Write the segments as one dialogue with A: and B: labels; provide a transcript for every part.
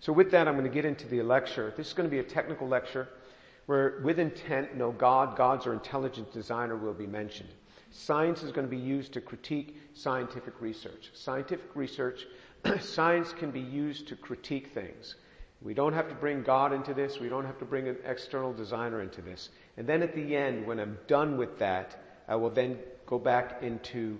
A: So with that, I'm going to get into the lecture. This is going to be a technical lecture where with intent, no God, gods or intelligent designer will be mentioned. Science is going to be used to critique scientific research. Scientific research, science can be used to critique things. We don't have to bring God into this. We don't have to bring an external designer into this. And then at the end, when I'm done with that, I will then go back into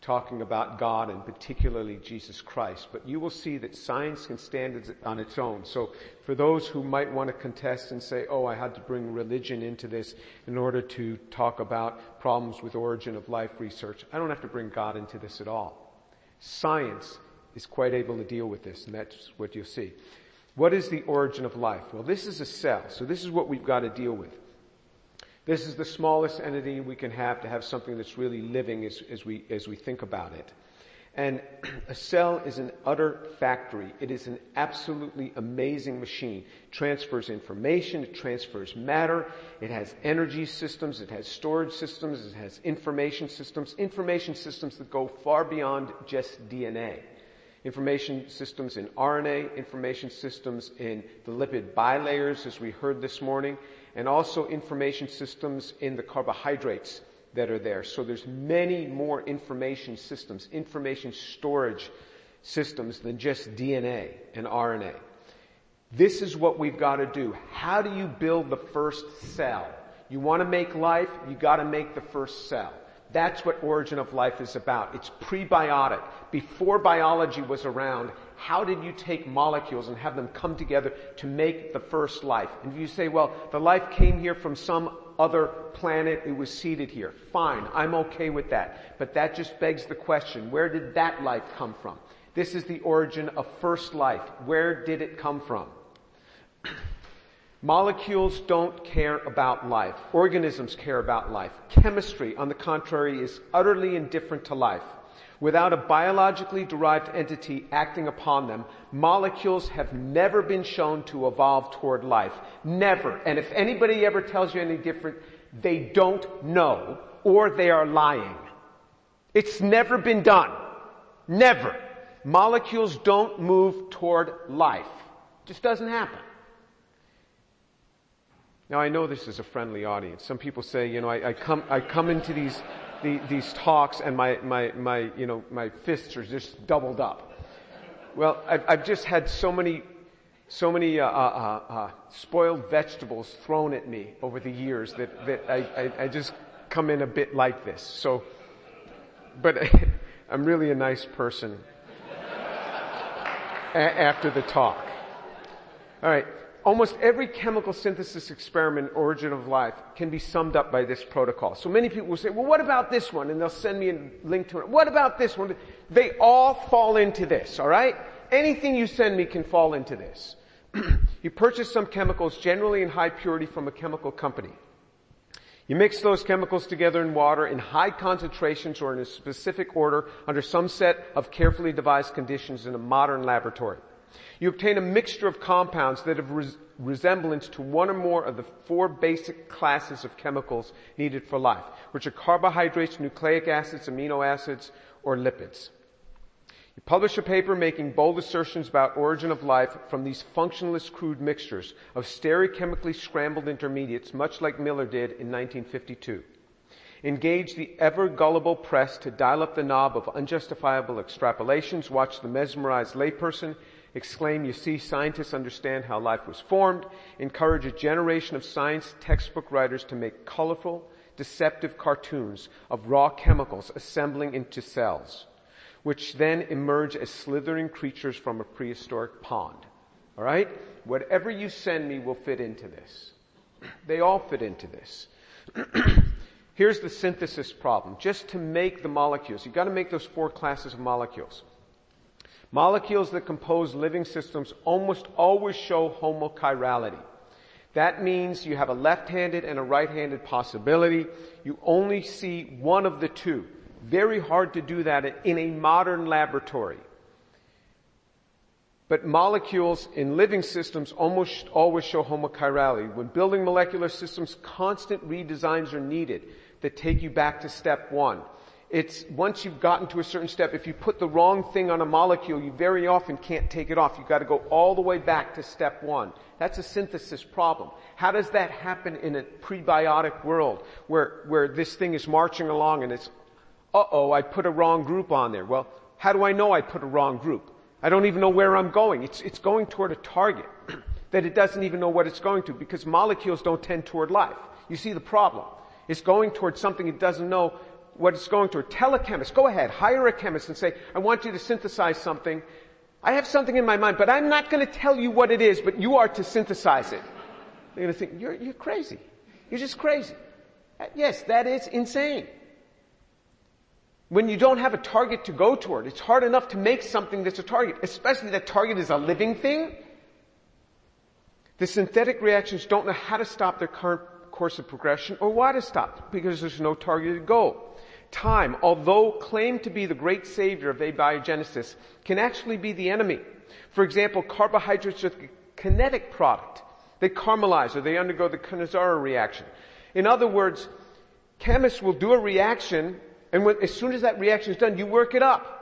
A: talking about God and particularly Jesus Christ. But you will see that science can stand on its own. So for those who might want to contest and say, oh, I had to bring religion into this in order to talk about problems with origin of life research, I don't have to bring God into this at all. Science is quite able to deal with this and that's what you'll see. What is the origin of life? Well, this is a cell. So this is what we've got to deal with. This is the smallest entity we can have to have something that's really living as, as, we, as we think about it. And a cell is an utter factory. It is an absolutely amazing machine. It transfers information, it transfers matter, it has energy systems, it has storage systems, it has information systems, information systems that go far beyond just DNA. Information systems in RNA, information systems in the lipid bilayers as we heard this morning, and also information systems in the carbohydrates that are there. So there's many more information systems, information storage systems than just DNA and RNA. This is what we've got to do. How do you build the first cell? You want to make life, you got to make the first cell. That's what origin of life is about. It's prebiotic. Before biology was around, how did you take molecules and have them come together to make the first life? And you say, well, the life came here from some other planet, it was seeded here. Fine, I'm okay with that. But that just begs the question, where did that life come from? This is the origin of first life. Where did it come from? Molecules don't care about life. Organisms care about life. Chemistry, on the contrary, is utterly indifferent to life. Without a biologically derived entity acting upon them, molecules have never been shown to evolve toward life. Never. And if anybody ever tells you any different, they don't know or they are lying. It's never been done. Never. Molecules don't move toward life. It just doesn't happen. Now I know this is a friendly audience. Some people say, you know, I, I come, I come into these, the, these talks and my, my, my, you know, my fists are just doubled up. Well, I've, I've just had so many, so many uh, uh, uh, uh spoiled vegetables thrown at me over the years that, that I, I, I just come in a bit like this. So, but I'm really a nice person a- after the talk. All right almost every chemical synthesis experiment, origin of life, can be summed up by this protocol. So many people will say, well, what about this one? And they'll send me a link to it. What about this one? They all fall into this, alright? Anything you send me can fall into this. you purchase some chemicals, generally in high purity from a chemical company. You mix those chemicals together in water in high concentrations or in a specific order under some set of carefully devised conditions in a modern laboratory. You obtain a mixture of compounds that have res- resemblance to one or more of the four basic classes of chemicals needed for life, which are carbohydrates, nucleic acids, amino acids, or lipids. You publish a paper making bold assertions about origin of life from these functionless crude mixtures of stereochemically scrambled intermediates, much like Miller did in 1952. Engage the ever gullible press to dial up the knob of unjustifiable extrapolations, watch the mesmerized layperson exclaim, you see, scientists understand how life was formed, encourage a generation of science textbook writers to make colorful, deceptive cartoons of raw chemicals assembling into cells, which then emerge as slithering creatures from a prehistoric pond. Alright? Whatever you send me will fit into this. They all fit into this. Here's the synthesis problem. Just to make the molecules, you've got to make those four classes of molecules. Molecules that compose living systems almost always show homochirality. That means you have a left-handed and a right-handed possibility. You only see one of the two. Very hard to do that in a modern laboratory. But molecules in living systems almost always show homochirality. When building molecular systems, constant redesigns are needed that take you back to step one. It's once you've gotten to a certain step, if you put the wrong thing on a molecule, you very often can't take it off. You've got to go all the way back to step one. That's a synthesis problem. How does that happen in a prebiotic world where, where this thing is marching along and it's, uh-oh, I put a wrong group on there. Well, how do I know I put a wrong group? I don't even know where I'm going. It's, it's going toward a target that it doesn't even know what it's going to because molecules don't tend toward life. You see the problem. It's going toward something it doesn't know what it's going to. Tell a chemist, go ahead, hire a chemist and say, I want you to synthesize something. I have something in my mind, but I'm not going to tell you what it is, but you are to synthesize it. They're going to think, you're, you're crazy. You're just crazy. Uh, yes, that is insane. When you don't have a target to go toward, it's hard enough to make something that's a target, especially that target is a living thing. The synthetic reactions don't know how to stop their current course of progression or why to stop because there's no targeted goal. Time, although claimed to be the great savior of abiogenesis, can actually be the enemy. For example, carbohydrates are the kinetic product. They caramelize or they undergo the Cannizzaro reaction. In other words, chemists will do a reaction and when, as soon as that reaction is done, you work it up.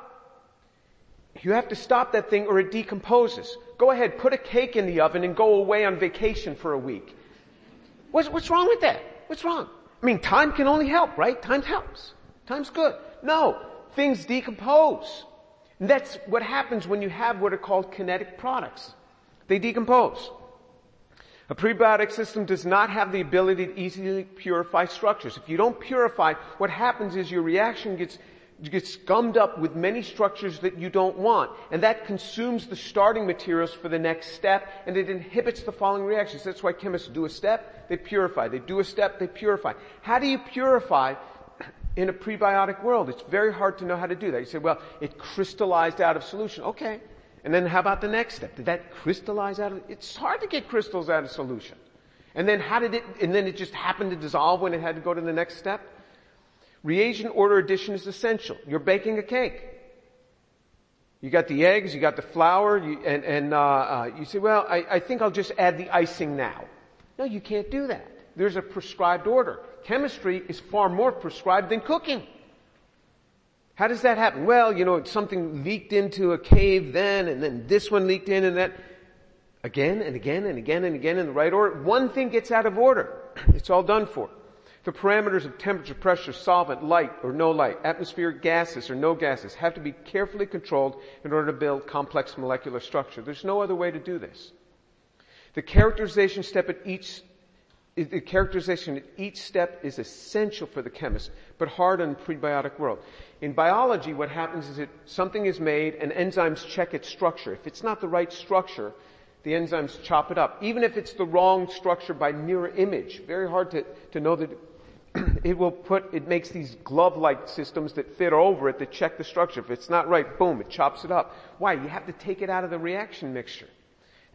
A: You have to stop that thing or it decomposes. Go ahead, put a cake in the oven and go away on vacation for a week. What's, what's wrong with that? What's wrong? I mean, time can only help, right? Time helps. Time's good. No, things decompose. And that's what happens when you have what are called kinetic products. They decompose. A prebiotic system does not have the ability to easily purify structures. If you don't purify, what happens is your reaction gets, gets gummed up with many structures that you don't want. And that consumes the starting materials for the next step and it inhibits the following reactions. That's why chemists do a step, they purify. They do a step, they purify. How do you purify in a prebiotic world? It's very hard to know how to do that. You say, well, it crystallized out of solution. Okay. And then how about the next step? Did that crystallize out of, it's hard to get crystals out of solution. And then how did it, and then it just happened to dissolve when it had to go to the next step? Reagent order addition is essential. You're baking a cake. You got the eggs, you got the flour, you, and, and uh, uh, you say, well, I, I think I'll just add the icing now. No, you can't do that. There's a prescribed order. Chemistry is far more prescribed than cooking. How does that happen? Well, you know, something leaked into a cave then, and then this one leaked in and that. Again and again and again and again in the right order. One thing gets out of order. It's all done for. The parameters of temperature, pressure, solvent, light or no light, atmospheric gases or no gases have to be carefully controlled in order to build complex molecular structure. There's no other way to do this. The characterization step at each the characterization at each step is essential for the chemist, but hard on the prebiotic world. In biology, what happens is that something is made and enzymes check its structure. If it's not the right structure, the enzymes chop it up. Even if it's the wrong structure by mirror image, very hard to, to know that it will put, it makes these glove-like systems that fit over it that check the structure. If it's not right, boom, it chops it up. Why? You have to take it out of the reaction mixture.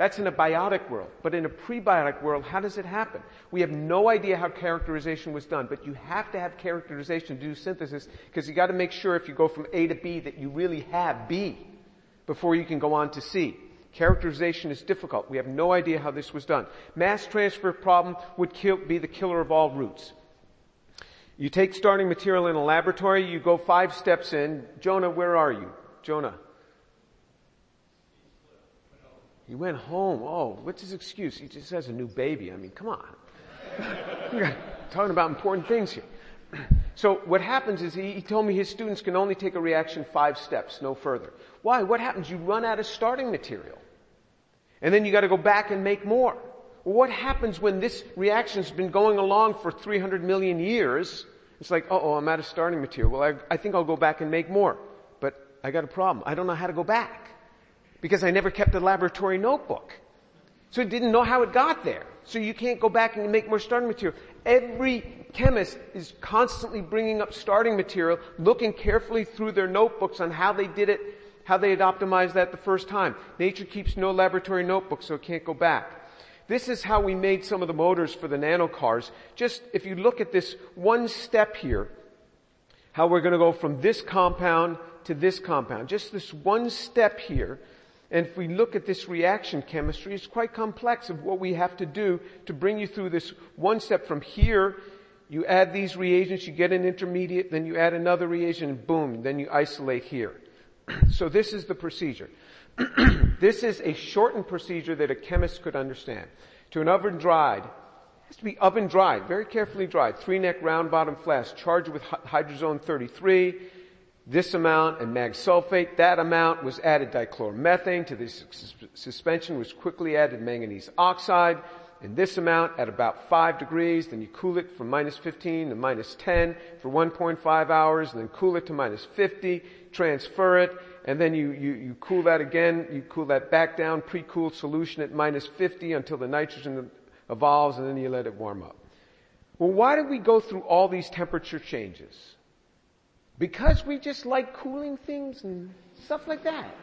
A: That's in a biotic world. But in a prebiotic world, how does it happen? We have no idea how characterization was done, but you have to have characterization to do synthesis because you got to make sure if you go from A to B that you really have B before you can go on to C. Characterization is difficult. We have no idea how this was done. Mass transfer problem would kill, be the killer of all roots. You take starting material in a laboratory, you go five steps in. Jonah, where are you? Jonah. He went home. Oh, what's his excuse? He just has a new baby. I mean, come on. talking about important things here. So what happens is he, he, told me his students can only take a reaction five steps, no further. Why? What happens? You run out of starting material. And then you gotta go back and make more. Well, what happens when this reaction's been going along for 300 million years? It's like, oh, I'm out of starting material. Well, I, I think I'll go back and make more. But I got a problem. I don't know how to go back because I never kept a laboratory notebook. So I didn't know how it got there. So you can't go back and make more starting material. Every chemist is constantly bringing up starting material, looking carefully through their notebooks on how they did it, how they had optimized that the first time. Nature keeps no laboratory notebook, so it can't go back. This is how we made some of the motors for the nano cars. Just if you look at this one step here, how we're going to go from this compound to this compound. Just this one step here and if we look at this reaction chemistry, it's quite complex of what we have to do to bring you through this one step from here. You add these reagents, you get an intermediate, then you add another reagent, and boom, then you isolate here. so this is the procedure. this is a shortened procedure that a chemist could understand. To an oven dried, has to be oven dried, very carefully dried, three neck round bottom flask, charged with hydrazone 33, this amount and mag sulfate, that amount was added dichloromethane to this suspension was quickly added manganese oxide, and this amount at about 5 degrees, then you cool it from minus 15 to minus 10 for 1.5 hours, and then cool it to minus 50, transfer it, and then you, you, you cool that again, you cool that back down, pre-cooled solution at minus 50 until the nitrogen evolves, and then you let it warm up. Well, why do we go through all these temperature changes? Because we just like cooling things and stuff like that.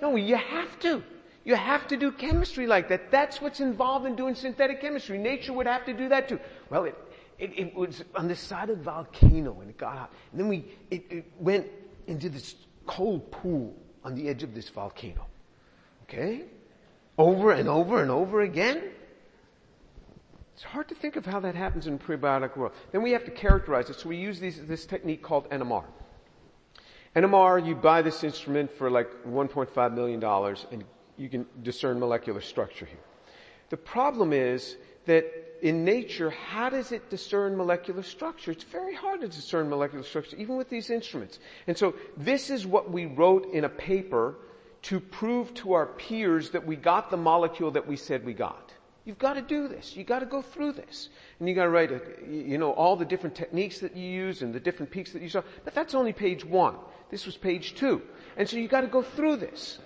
A: No, you have to. You have to do chemistry like that. That's what's involved in doing synthetic chemistry. Nature would have to do that too. Well, it, it, it was on the side of the volcano and it got hot. And then we, it, it went into this cold pool on the edge of this volcano. Okay? Over and over and over again. It's hard to think of how that happens in prebiotic world. Then we have to characterize it. So we use these, this technique called NMR. NMR, you buy this instrument for like $1.5 million and you can discern molecular structure here. The problem is that in nature, how does it discern molecular structure? It's very hard to discern molecular structure, even with these instruments. And so this is what we wrote in a paper to prove to our peers that we got the molecule that we said we got. You've got to do this. You've got to go through this. And you've got to write, a, you know, all the different techniques that you use and the different peaks that you saw. But that's only page one. This was page two. And so you've got to go through this.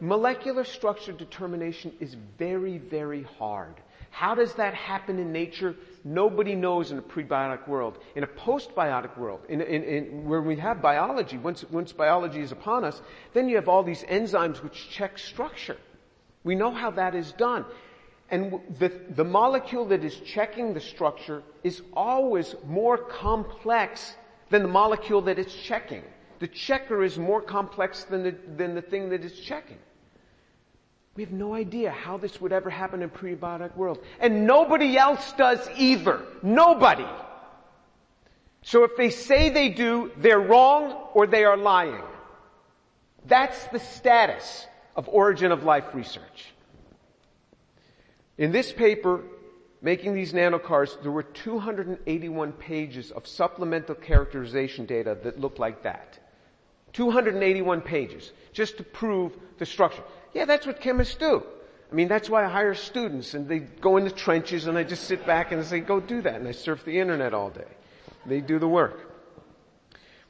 A: Molecular structure determination is very, very hard. How does that happen in nature? Nobody knows in a prebiotic world. In a postbiotic world, in, in, in, where we have biology, once, once biology is upon us, then you have all these enzymes which check structure. We know how that is done. And the, the molecule that is checking the structure is always more complex than the molecule that it's checking. The checker is more complex than the, than the thing that it's checking. We have no idea how this would ever happen in prebiotic world. And nobody else does either. Nobody. So if they say they do, they're wrong or they are lying. That's the status of origin of life research. In this paper, making these nanocars, there were 281 pages of supplemental characterization data that looked like that. 281 pages, just to prove the structure. Yeah, that's what chemists do. I mean, that's why I hire students and they go in the trenches and I just sit back and say, go do that. And I surf the internet all day. They do the work.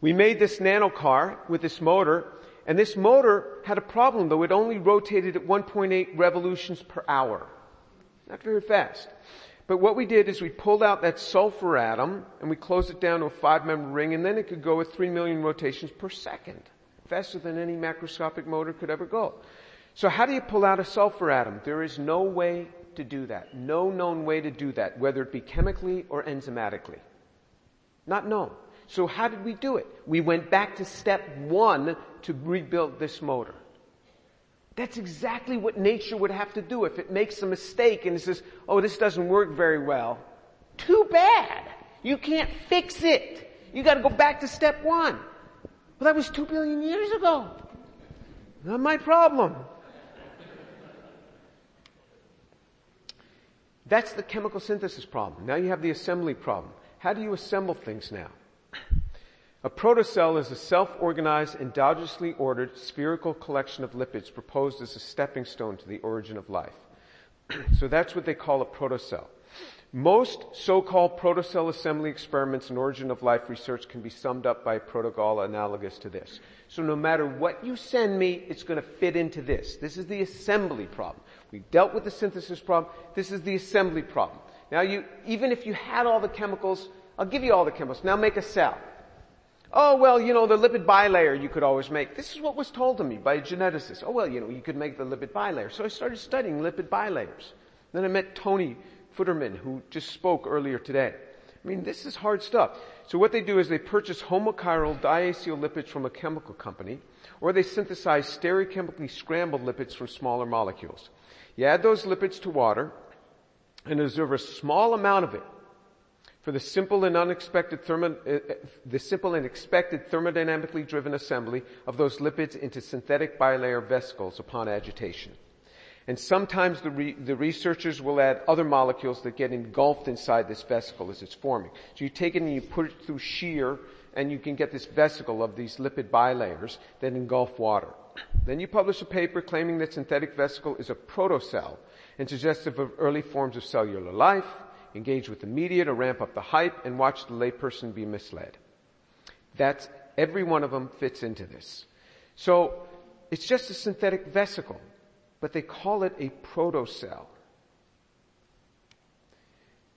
A: We made this nanocar with this motor and this motor had a problem though. It only rotated at 1.8 revolutions per hour. Not very fast. But what we did is we pulled out that sulfur atom and we closed it down to a five member ring and then it could go at three million rotations per second. Faster than any macroscopic motor could ever go. So how do you pull out a sulfur atom? There is no way to do that. No known way to do that, whether it be chemically or enzymatically. Not known. So how did we do it? We went back to step one to rebuild this motor. That's exactly what nature would have to do if it makes a mistake and it says, oh, this doesn't work very well. Too bad. You can't fix it. You gotta go back to step one. Well, that was two billion years ago. Not my problem. That's the chemical synthesis problem. Now you have the assembly problem. How do you assemble things now? A protocell is a self-organized, endogenously ordered spherical collection of lipids proposed as a stepping stone to the origin of life. so that's what they call a protocell. Most so-called protocell assembly experiments in origin of life research can be summed up by a protocol analogous to this. So no matter what you send me, it's going to fit into this. This is the assembly problem. We dealt with the synthesis problem. This is the assembly problem. Now you, even if you had all the chemicals, I'll give you all the chemicals. Now make a cell. Oh, well, you know, the lipid bilayer you could always make. This is what was told to me by a geneticist. Oh, well, you know, you could make the lipid bilayer. So I started studying lipid bilayers. Then I met Tony Futerman, who just spoke earlier today. I mean, this is hard stuff. So what they do is they purchase homochiral diacyl lipids from a chemical company, or they synthesize stereochemically scrambled lipids from smaller molecules. You add those lipids to water, and observe a small amount of it For the simple and unexpected thermo, uh, the simple and expected thermodynamically driven assembly of those lipids into synthetic bilayer vesicles upon agitation. And sometimes the, re- the, researchers will add other molecules that get engulfed inside this vesicle as it's forming. So you take it and you put it through shear and you can get this vesicle of these lipid bilayers that engulf water. Then you publish a paper claiming that synthetic vesicle is a protocell and suggestive of early forms of cellular life, engage with the media to ramp up the hype, and watch the layperson be misled. That's, every one of them fits into this. So, it's just a synthetic vesicle but they call it a protocell.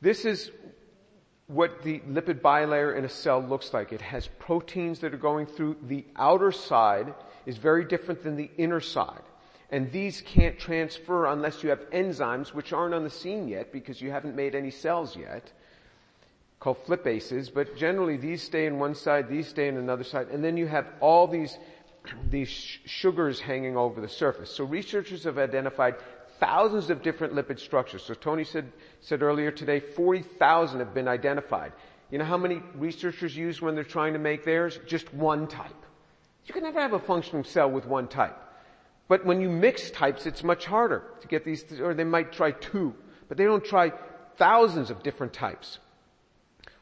A: This is what the lipid bilayer in a cell looks like. It has proteins that are going through. The outer side is very different than the inner side. And these can't transfer unless you have enzymes which aren't on the scene yet because you haven't made any cells yet called flippases, but generally these stay in one side, these stay in another side, and then you have all these these sugars hanging over the surface. So researchers have identified thousands of different lipid structures. So Tony said, said earlier today, 40,000 have been identified. You know how many researchers use when they're trying to make theirs? Just one type. You can never have a functioning cell with one type. But when you mix types, it's much harder to get these, or they might try two, but they don't try thousands of different types.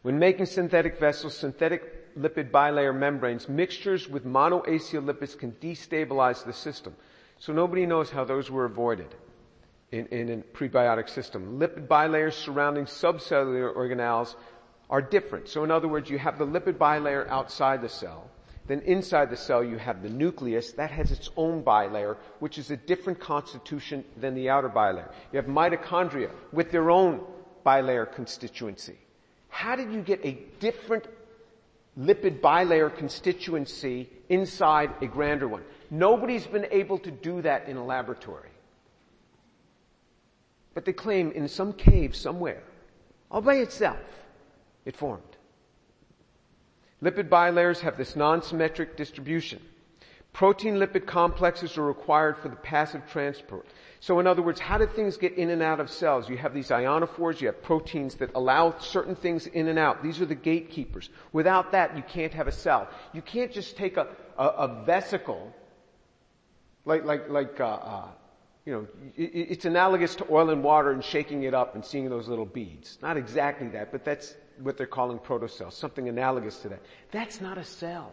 A: When making synthetic vesicles, synthetic lipid bilayer membranes, mixtures with monoacyl lipids can destabilize the system. So nobody knows how those were avoided in, in a prebiotic system. Lipid bilayers surrounding subcellular organelles are different. So in other words, you have the lipid bilayer outside the cell. Then inside the cell you have the nucleus that has its own bilayer, which is a different constitution than the outer bilayer. You have mitochondria with their own bilayer constituency. How did you get a different lipid bilayer constituency inside a grander one. Nobody's been able to do that in a laboratory. But they claim in some cave somewhere, all by itself, it formed. Lipid bilayers have this non-symmetric distribution. Protein lipid complexes are required for the passive transport. So in other words, how do things get in and out of cells? You have these ionophores, you have proteins that allow certain things in and out. These are the gatekeepers. Without that, you can't have a cell. You can't just take a, a, a vesicle, like, like, like, uh, uh, you know, it, it's analogous to oil and water and shaking it up and seeing those little beads. Not exactly that, but that's what they're calling protocells, something analogous to that. That's not a cell.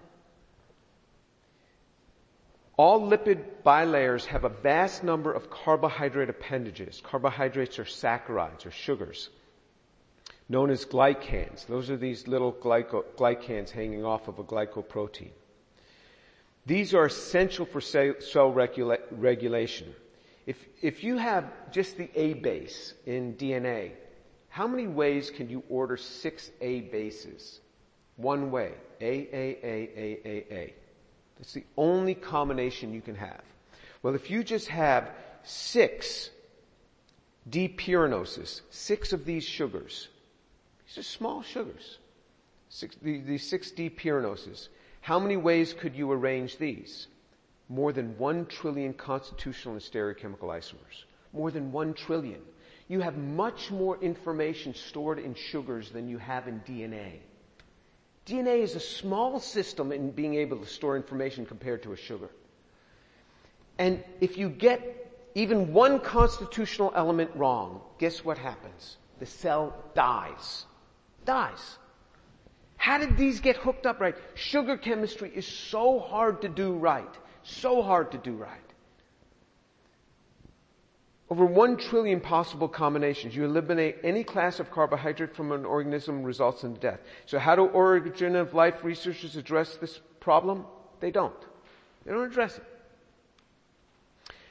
A: All lipid bilayers have a vast number of carbohydrate appendages. Carbohydrates are saccharides or sugars, known as glycans. Those are these little glyco- glycans hanging off of a glycoprotein. These are essential for cell regula- regulation. If, if you have just the A base in DNA, how many ways can you order six A bases? One way. A, A, A, A, A, A. It's the only combination you can have. Well, if you just have six D-pyranoses, six of these sugars, these are small sugars, six, the, these six D-pyranoses, how many ways could you arrange these? More than one trillion constitutional and stereochemical isomers. More than one trillion. You have much more information stored in sugars than you have in DNA. DNA is a small system in being able to store information compared to a sugar. And if you get even one constitutional element wrong, guess what happens? The cell dies. Dies. How did these get hooked up right? Sugar chemistry is so hard to do right. So hard to do right. Over one trillion possible combinations. You eliminate any class of carbohydrate from an organism results in death. So how do origin of life researchers address this problem? They don't. They don't address it.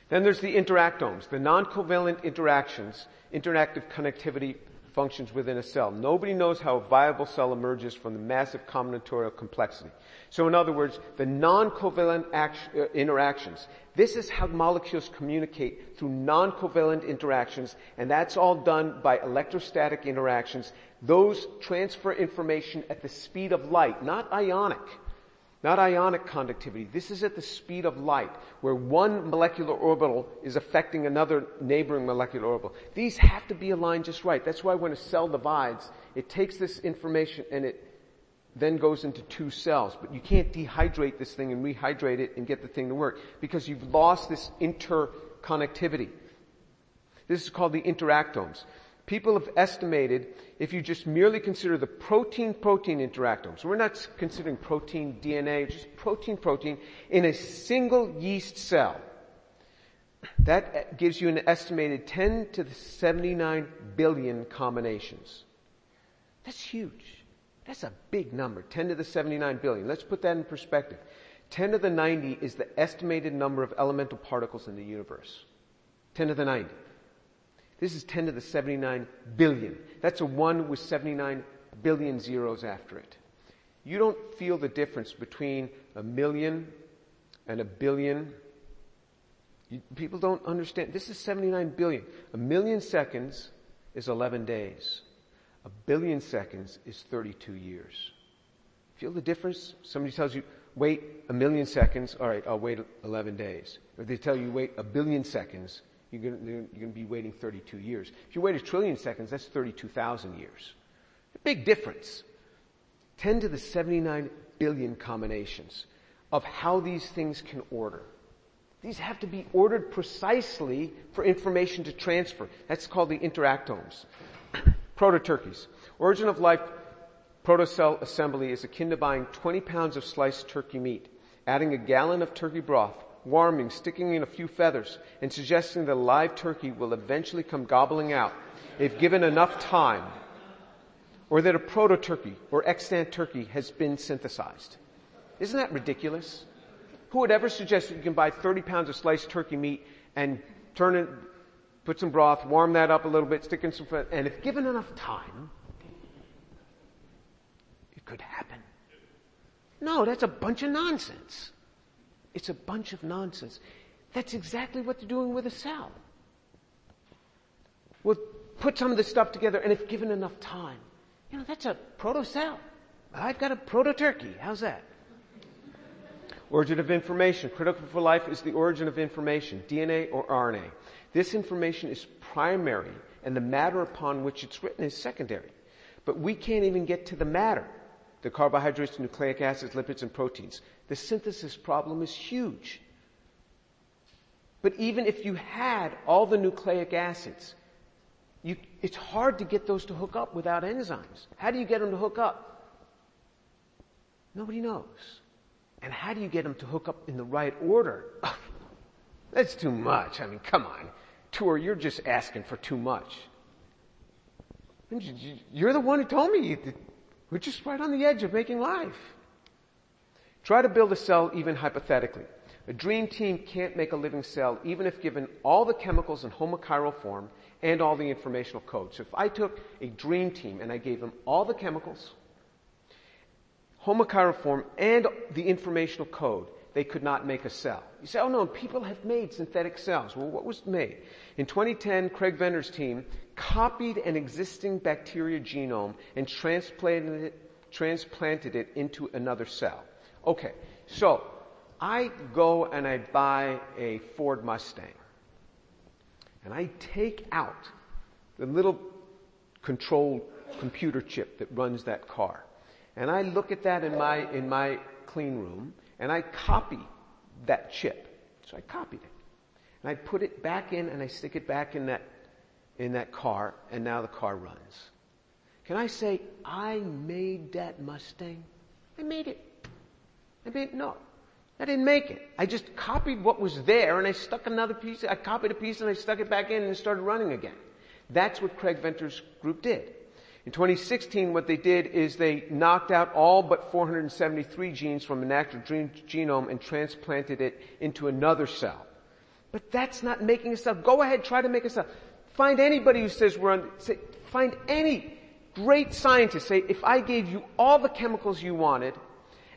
A: Then there's the interactomes, the non-covalent interactions, interactive connectivity functions within a cell. Nobody knows how a viable cell emerges from the massive combinatorial complexity. So in other words, the non-covalent act- uh, interactions. This is how molecules communicate through non-covalent interactions, and that's all done by electrostatic interactions. Those transfer information at the speed of light, not ionic. Not ionic conductivity. This is at the speed of light, where one molecular orbital is affecting another neighboring molecular orbital. These have to be aligned just right. That's why when a cell divides, it takes this information and it then goes into two cells. But you can't dehydrate this thing and rehydrate it and get the thing to work because you've lost this interconnectivity. This is called the interactomes. People have estimated if you just merely consider the protein-protein interactomes, we're not considering protein DNA, just protein-protein in a single yeast cell. That uh, gives you an estimated 10 to the 79 billion combinations. That's huge. That's a big number, 10 to the 79 billion. Let's put that in perspective. 10 to the 90 is the estimated number of elemental particles in the universe. 10 to the 90. This is 10 to the 79 billion. That's a 1 with 79 billion zeros after it. You don't feel the difference between a million and a billion. You, people don't understand. This is 79 billion. A million seconds is 11 days. A billion seconds is 32 years. Feel the difference? Somebody tells you, wait a million seconds. All right, I'll wait 11 days. If they tell you wait a billion seconds, you're going, to, you're going to be waiting 32 years. If you wait a trillion seconds, that's 32,000 years. A big difference. 10 to the 79 billion combinations of how these things can order. These have to be ordered precisely for information to transfer. That's called the interactomes. Prototurkeys. Origin of life protocell assembly is akin to buying 20 pounds of sliced turkey meat, adding a gallon of turkey broth, warming, sticking in a few feathers, and suggesting that a live turkey will eventually come gobbling out if given enough time, or that a proto-turkey or extant turkey has been synthesized. Isn't that ridiculous? Who would ever suggest that you can buy 30 pounds of sliced turkey meat and turn it, put some broth, warm that up a little bit, stick in some and if given enough time, it could happen. No, that's a bunch of nonsense. It's a bunch of nonsense. That's exactly what they're doing with a cell. We'll put some of this stuff together and if given enough time, you know, that's a proto-cell. I've got a proto-turkey. How's that? Origin of information. Critical for life is the origin of information, DNA or RNA. This information is primary and the matter upon which it's written is secondary. But we can't even get to the matter. The carbohydrates, nucleic acids, lipids, and proteins. The synthesis problem is huge. But even if you had all the nucleic acids, you, it's hard to get those to hook up without enzymes. How do you get them to hook up? Nobody knows. And how do you get them to hook up in the right order? That's too much. I mean, come on. Tour, you're just asking for too much. You're the one who told me we're just right on the edge of making life. Try to build a cell even hypothetically. A dream team can't make a living cell even if given all the chemicals in homochiral form and all the informational code. So if I took a dream team and I gave them all the chemicals, homochiral form, and the informational code, they could not make a cell. You say, oh no, people have made synthetic cells. Well, what was made? In 2010, Craig Venter's team copied an existing bacteria genome and transplanted it, transplanted it into another cell. Okay, so I go and I buy a Ford Mustang. And I take out the little control computer chip that runs that car. And I look at that in my, in my clean room and I copy that chip. So I copied it. And I put it back in and I stick it back in that, in that car and now the car runs. Can I say, I made that Mustang? I made it. I mean, no. I didn't make it. I just copied what was there and I stuck another piece, I copied a piece and I stuck it back in and started running again. That's what Craig Venter's group did. In 2016, what they did is they knocked out all but 473 genes from an active genome and transplanted it into another cell. But that's not making a cell. Go ahead, try to make a cell. Find anybody who says we're on, say, find any great scientist, say, if I gave you all the chemicals you wanted,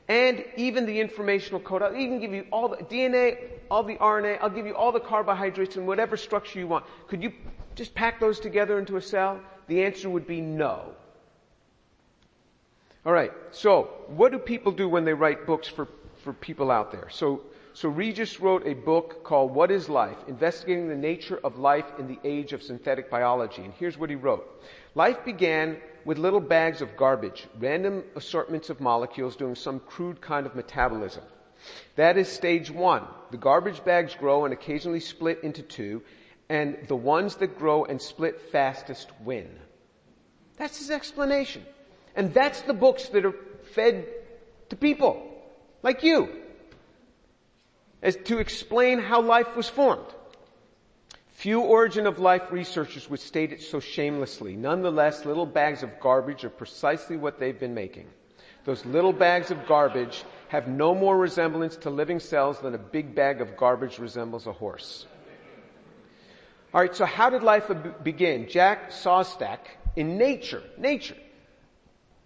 A: and even the informational code. I'll even give you all the DNA, all the RNA, I'll give you all the carbohydrates and whatever structure you want. Could you just pack those together into a cell? The answer would be no. Alright, so what do people do when they write books for, for people out there? So, so Regis wrote a book called What is Life? Investigating the Nature of Life in the Age of Synthetic Biology. And here's what he wrote. Life began with little bags of garbage, random assortments of molecules doing some crude kind of metabolism. That is stage one. The garbage bags grow and occasionally split into two, and the ones that grow and split fastest win. That's his explanation. And that's the books that are fed to people, like you, as to explain how life was formed. Few origin of life researchers would state it so shamelessly. Nonetheless, little bags of garbage are precisely what they've been making. Those little bags of garbage have no more resemblance to living cells than a big bag of garbage resembles a horse. Alright, so how did life begin? Jack Szostak in Nature, Nature.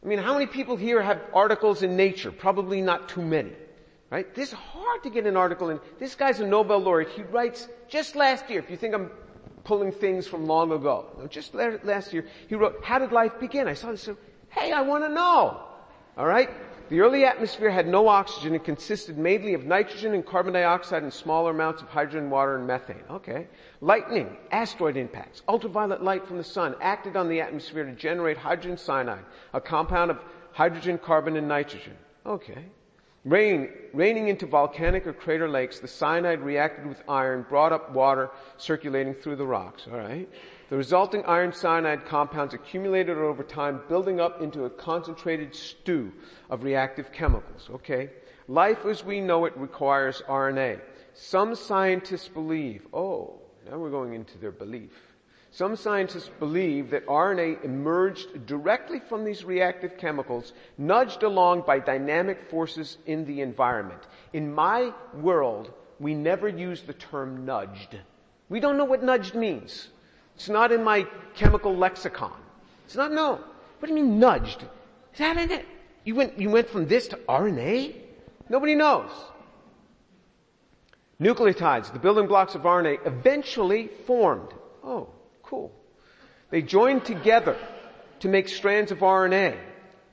A: I mean, how many people here have articles in Nature? Probably not too many. Right? This is hard to get an article in. This guy's a Nobel laureate. He writes just last year, if you think I'm pulling things from long ago, no, just last year, he wrote, how did life begin? I saw this, so, hey, I want to know. Alright? The early atmosphere had no oxygen and consisted mainly of nitrogen and carbon dioxide and smaller amounts of hydrogen, water, and methane. Okay. Lightning, asteroid impacts, ultraviolet light from the sun acted on the atmosphere to generate hydrogen cyanide, a compound of hydrogen, carbon, and nitrogen. Okay. Rain, raining into volcanic or crater lakes, the cyanide reacted with iron, brought up water circulating through the rocks. Alright. The resulting iron cyanide compounds accumulated over time, building up into a concentrated stew of reactive chemicals. Okay? Life as we know it requires RNA. Some scientists believe, oh, now we're going into their belief. Some scientists believe that RNA emerged directly from these reactive chemicals, nudged along by dynamic forces in the environment. In my world, we never use the term nudged. We don't know what nudged means. It's not in my chemical lexicon. It's not, no. What do you mean nudged? Is that in it? You went, you went from this to RNA? Nobody knows. Nucleotides, the building blocks of RNA, eventually formed. Oh, cool. They joined together to make strands of RNA.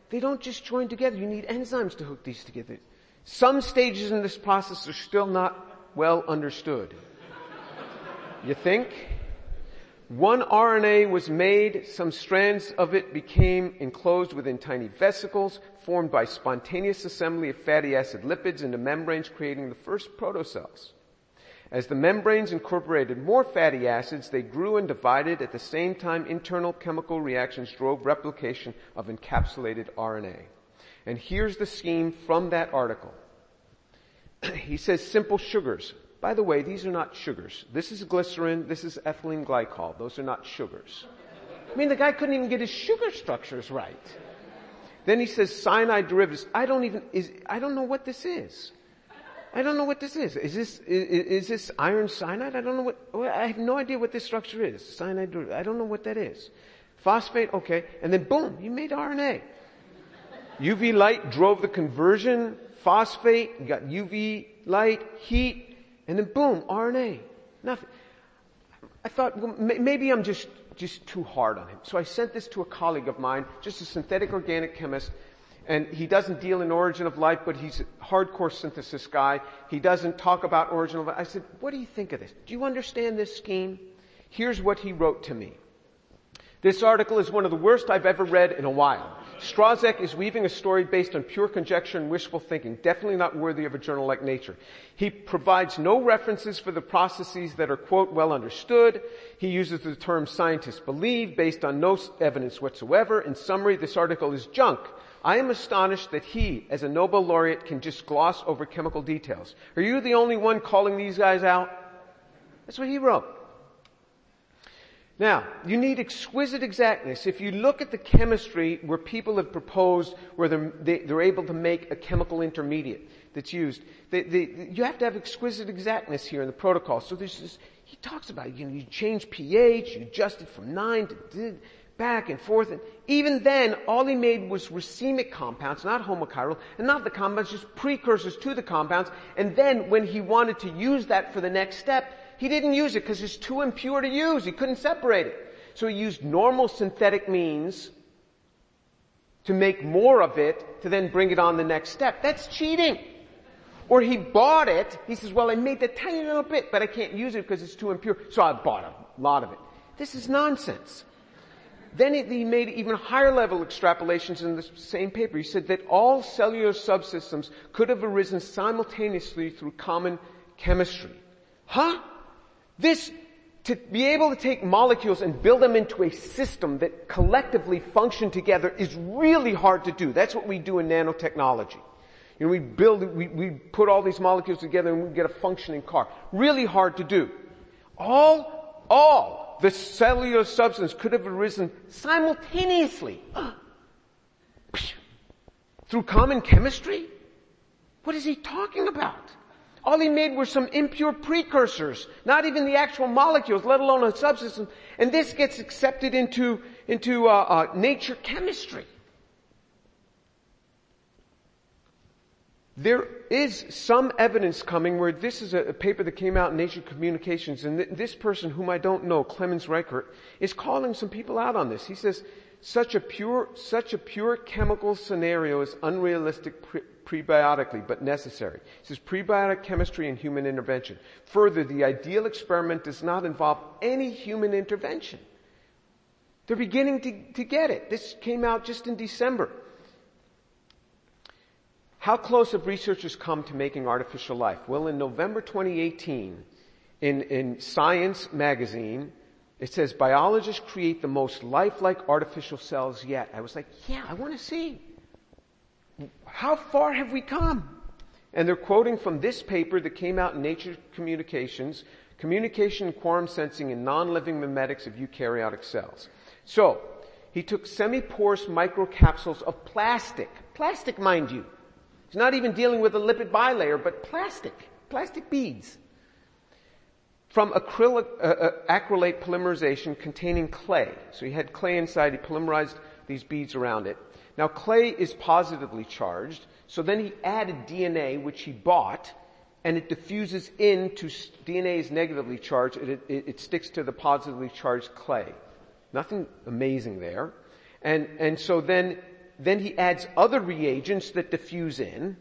A: They don't just join together. You need enzymes to hook these together. Some stages in this process are still not well understood. You think? One RNA was made, some strands of it became enclosed within tiny vesicles formed by spontaneous assembly of fatty acid lipids into membranes creating the first protocells. As the membranes incorporated more fatty acids, they grew and divided. At the same time, internal chemical reactions drove replication of encapsulated RNA. And here's the scheme from that article. he says simple sugars, by the way, these are not sugars. This is glycerin, this is ethylene glycol. Those are not sugars. I mean, the guy couldn't even get his sugar structures right. Then he says cyanide derivatives. I don't even, is, I don't know what this is. I don't know what this is. Is this, is, is this iron cyanide? I don't know what, I have no idea what this structure is. Cyanide. I don't know what that is. Phosphate, okay. And then boom, you made RNA. UV light drove the conversion. Phosphate, you got UV light, heat, and then boom, RNA. Nothing. I thought, well, maybe I'm just, just too hard on him. So I sent this to a colleague of mine, just a synthetic organic chemist, and he doesn't deal in origin of life, but he's a hardcore synthesis guy. He doesn't talk about origin of life. I said, what do you think of this? Do you understand this scheme? Here's what he wrote to me. This article is one of the worst I've ever read in a while. Szostak is weaving a story based on pure conjecture and wishful thinking, definitely not worthy of a journal like Nature. He provides no references for the processes that are, quote, well understood. He uses the term scientists believe based on no evidence whatsoever. In summary, this article is junk. I am astonished that he, as a Nobel laureate, can just gloss over chemical details. Are you the only one calling these guys out? That's what he wrote. Now, you need exquisite exactness. If you look at the chemistry where people have proposed where they're, they, are able to make a chemical intermediate that's used, they, they, you have to have exquisite exactness here in the protocol. So there's this, he talks about, you know, you change pH, you adjust it from 9 to back and forth. And even then, all he made was racemic compounds, not homochiral, and not the compounds, just precursors to the compounds. And then when he wanted to use that for the next step, he didn't use it because it's too impure to use. He couldn't separate it. So he used normal synthetic means to make more of it to then bring it on the next step. That's cheating. Or he bought it, he says, well, I made that tiny little bit, but I can't use it because it's too impure, so I bought a lot of it. This is nonsense. Then he made even higher level extrapolations in the same paper. He said that all cellular subsystems could have arisen simultaneously through common chemistry. Huh? This, to be able to take molecules and build them into a system that collectively function together is really hard to do. That's what we do in nanotechnology. You know, we build, we, we put all these molecules together and we get a functioning car. Really hard to do. All, all the cellular substance could have arisen simultaneously. Through common chemistry? What is he talking about? All he made were some impure precursors, not even the actual molecules, let alone a substance. And this gets accepted into, into uh, uh, nature chemistry. There is some evidence coming where this is a, paper that came out in Nature Communications and th- this person whom I don't know, Clemens Richert, is calling some people out on this. He says, such a pure, such a pure chemical scenario is unrealistic pre- prebiotically, but necessary. He says prebiotic chemistry and human intervention. Further, the ideal experiment does not involve any human intervention. They're beginning to, to get it. This came out just in December. How close have researchers come to making artificial life? Well, in November 2018, in, in Science magazine, it says biologists create the most lifelike artificial cells yet. I was like, yeah, I want to see. How far have we come? And they're quoting from this paper that came out in Nature Communications, Communication and Quorum Sensing in Non-Living Mimetics of Eukaryotic Cells. So, he took semi-porous microcapsules of plastic, plastic mind you, He's not even dealing with a lipid bilayer, but plastic, plastic beads. From acrylic, uh, uh, acrylate polymerization containing clay. So he had clay inside, he polymerized these beads around it. Now clay is positively charged, so then he added DNA, which he bought, and it diffuses into, DNA is negatively charged, it, it, it sticks to the positively charged clay. Nothing amazing there. And, and so then then he adds other reagents that diffuse in,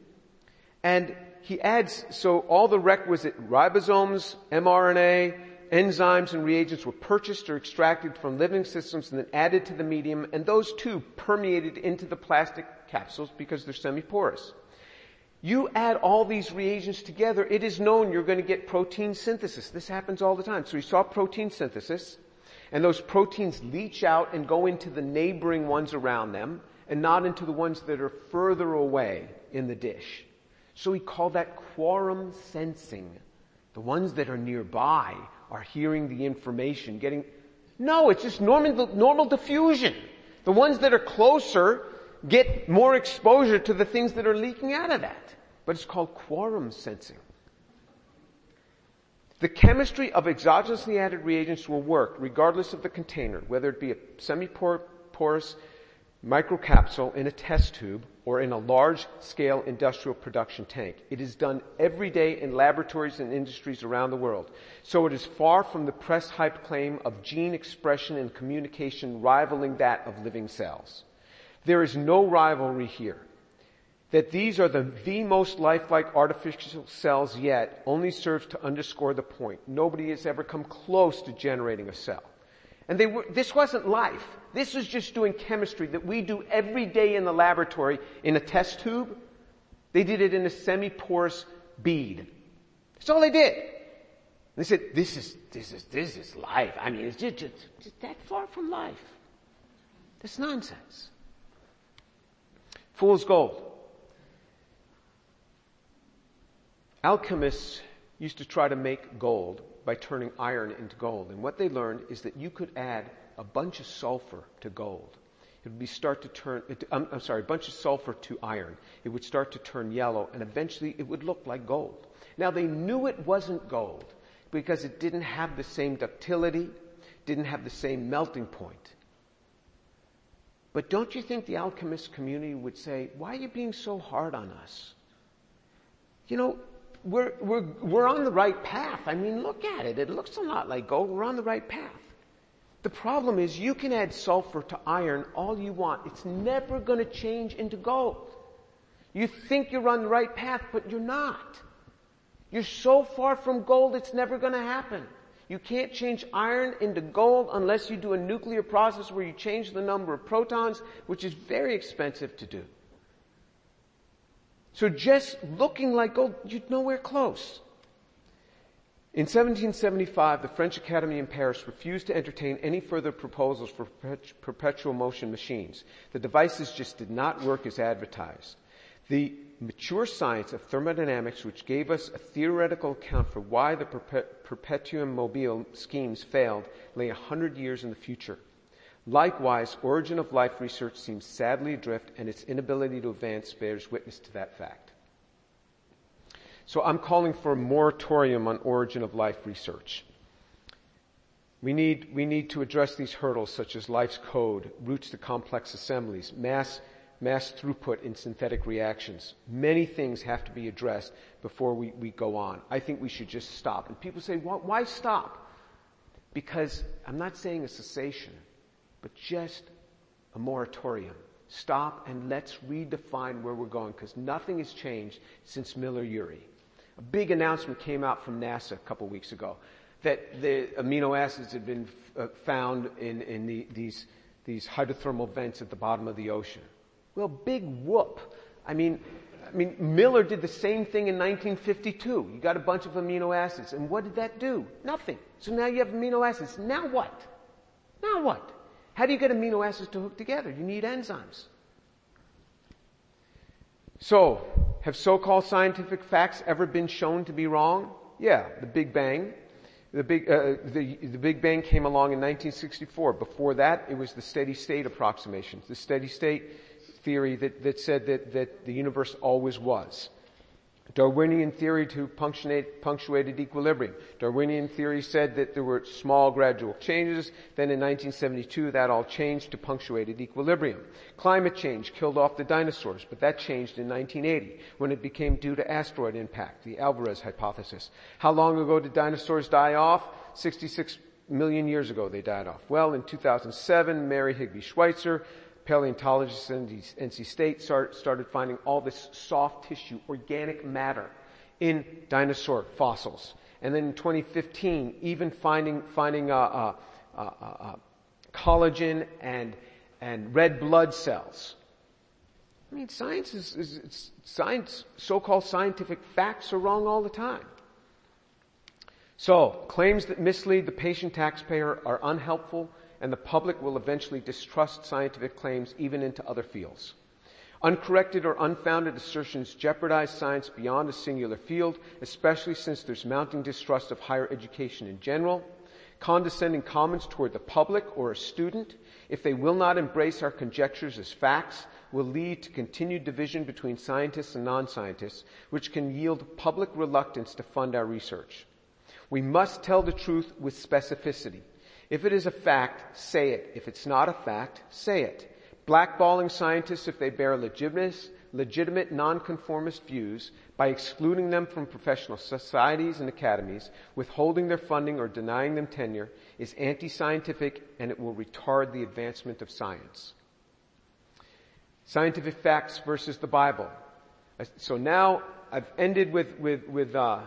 A: and he adds, so all the requisite ribosomes, mRNA, enzymes and reagents were purchased or extracted from living systems and then added to the medium, and those too permeated into the plastic capsules because they're semi-porous. You add all these reagents together, it is known you're going to get protein synthesis. This happens all the time. So we saw protein synthesis, and those proteins leach out and go into the neighboring ones around them, and not into the ones that are further away in the dish. So he called that quorum sensing. The ones that are nearby are hearing the information, getting, no, it's just normal, normal diffusion. The ones that are closer get more exposure to the things that are leaking out of that. But it's called quorum sensing. The chemistry of exogenously added reagents will work regardless of the container, whether it be a semi-porous microcapsule in a test tube or in a large scale industrial production tank. It is done every day in laboratories and industries around the world. So it is far from the press hype claim of gene expression and communication rivaling that of living cells. There is no rivalry here. That these are the, the most lifelike artificial cells yet only serves to underscore the point. Nobody has ever come close to generating a cell. And they were, this wasn't life. This was just doing chemistry that we do every day in the laboratory in a test tube. They did it in a semi-porous bead. That's all they did. They said, this is, this is, this is life. I mean, it's just, just, just that far from life. That's nonsense. Fool's gold. Alchemists used to try to make gold by turning iron into gold. And what they learned is that you could add a bunch of sulfur to gold. It would start to turn, uh, it, I'm, um, I'm sorry, a bunch of sulfur to iron. It would start to turn yellow and eventually it would look like gold. Now they knew it wasn't gold because it didn't have the same ductility, didn't have the same melting point. But don't you think the alchemist community would say, why are you being so hard on us? You know, we're, we're, we're on the right path. I mean, look at it. It looks a lot like gold. We're on the right path. The problem is you can add sulfur to iron all you want. It's never going to change into gold. You think you're on the right path, but you're not. You're so far from gold, it's never going to happen. You can't change iron into gold unless you do a nuclear process where you change the number of protons, which is very expensive to do. So just looking like gold, you're nowhere close. In 1775, the French Academy in Paris refused to entertain any further proposals for perpetual motion machines. The devices just did not work as advertised. The mature science of thermodynamics, which gave us a theoretical account for why the perpetuum mobile schemes failed, lay a hundred years in the future. Likewise, origin of life research seems sadly adrift and its inability to advance bears witness to that fact. So I'm calling for a moratorium on origin of life research. We need, we need to address these hurdles such as life's code, routes to complex assemblies, mass, mass throughput in synthetic reactions. Many things have to be addressed before we, we go on. I think we should just stop. And people say, why stop? Because I'm not saying a cessation but just a moratorium. Stop and let's redefine where we're going because nothing has changed since Miller-Urey. A big announcement came out from NASA a couple weeks ago that the amino acids had been uh, found in, in the, these, these hydrothermal vents at the bottom of the ocean. Well, big whoop. I mean, I mean, Miller did the same thing in 1952. You got a bunch of amino acids, and what did that do? Nothing. So now you have amino acids. Now what? Now what? How do you get amino acids to hook together? You need enzymes. So, have so-called scientific facts ever been shown to be wrong? Yeah, the Big Bang. The Big, uh, the, the Big Bang came along in 1964. Before that, it was the steady state approximation. the steady state theory that, that said that, that the universe always was. Darwinian theory to punctuated equilibrium. Darwinian theory said that there were small gradual changes. Then in 1972 that all changed to punctuated equilibrium. Climate change killed off the dinosaurs, but that changed in 1980 when it became due to asteroid impact, the Alvarez hypothesis. How long ago did dinosaurs die off? 66 million years ago they died off. Well, in 2007, Mary Higby Schweitzer paleontologists in NC State start, started finding all this soft tissue, organic matter in dinosaur fossils. And then in 2015, even finding, finding uh, uh, uh, uh, collagen and, and red blood cells. I mean, science is, is science, so-called scientific facts are wrong all the time. So, claims that mislead the patient taxpayer are unhelpful and the public will eventually distrust scientific claims even into other fields. Uncorrected or unfounded assertions jeopardize science beyond a singular field, especially since there's mounting distrust of higher education in general. Condescending comments toward the public or a student, if they will not embrace our conjectures as facts, will lead to continued division between scientists and non-scientists, which can yield public reluctance to fund our research. We must tell the truth with specificity. If it is a fact, say it. If it's not a fact, say it. Blackballing scientists if they bear legitimate, legitimate nonconformist views by excluding them from professional societies and academies, withholding their funding or denying them tenure is anti-scientific and it will retard the advancement of science. Scientific facts versus the Bible. So now I've ended with, with, with uh,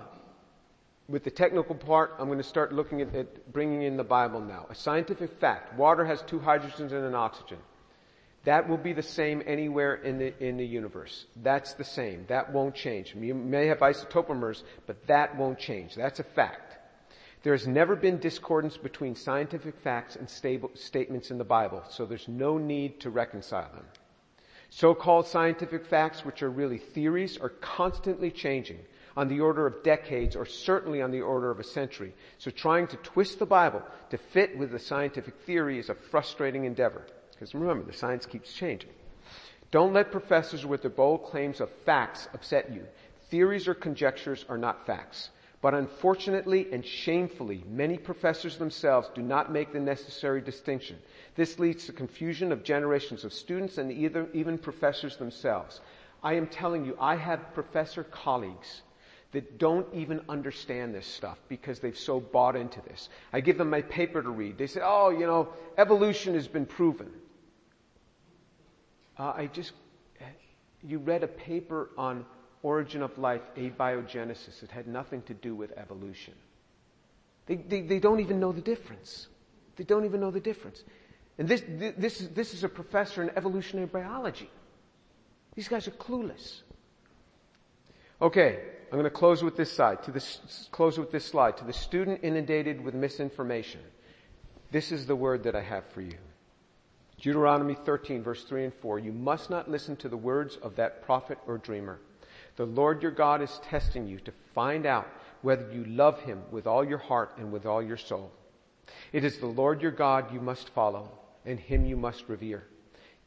A: with the technical part, I'm going to start looking at, at, bringing in the Bible now. A scientific fact. Water has two hydrogens and an oxygen. That will be the same anywhere in the, in the universe. That's the same. That won't change. You may have isotopomers, but that won't change. That's a fact. There has never been discordance between scientific facts and stable, statements in the Bible, so there's no need to reconcile them. So-called scientific facts, which are really theories, are constantly changing on the order of decades or certainly on the order of a century. So trying to twist the Bible to fit with the scientific theory is a frustrating endeavor. Because remember, the science keeps changing. Don't let professors with their bold claims of facts upset you. Theories or conjectures are not facts. But unfortunately and shamefully, many professors themselves do not make the necessary distinction. This leads to confusion of generations of students and either, even professors themselves. I am telling you, I have professor colleagues that don't even understand this stuff because they've so bought into this. I give them my paper to read. They say, oh, you know, evolution has been proven. Uh, I just, you read a paper on origin of life, abiogenesis. It had nothing to do with evolution. They, they, they don't even know the difference. They don't even know the difference. And this, this, is, this is a professor in evolutionary biology. These guys are clueless. Okay, I'm going to close with this slide. To this, close with this slide. To the student inundated with misinformation, this is the word that I have for you. Deuteronomy 13, verse 3 and 4. You must not listen to the words of that prophet or dreamer. The Lord your God is testing you to find out whether you love him with all your heart and with all your soul. It is the Lord your God you must follow, and him you must revere.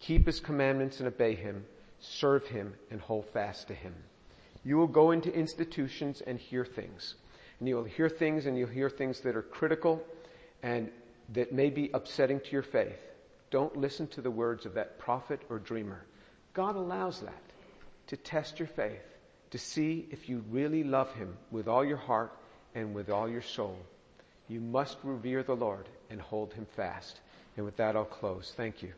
A: Keep his commandments and obey him. Serve him and hold fast to him. You will go into institutions and hear things. And you'll hear things and you'll hear things that are critical and that may be upsetting to your faith. Don't listen to the words of that prophet or dreamer. God allows that to test your faith to see if you really love Him with all your heart and with all your soul. You must revere the Lord and hold Him fast. And with that, I'll close. Thank you.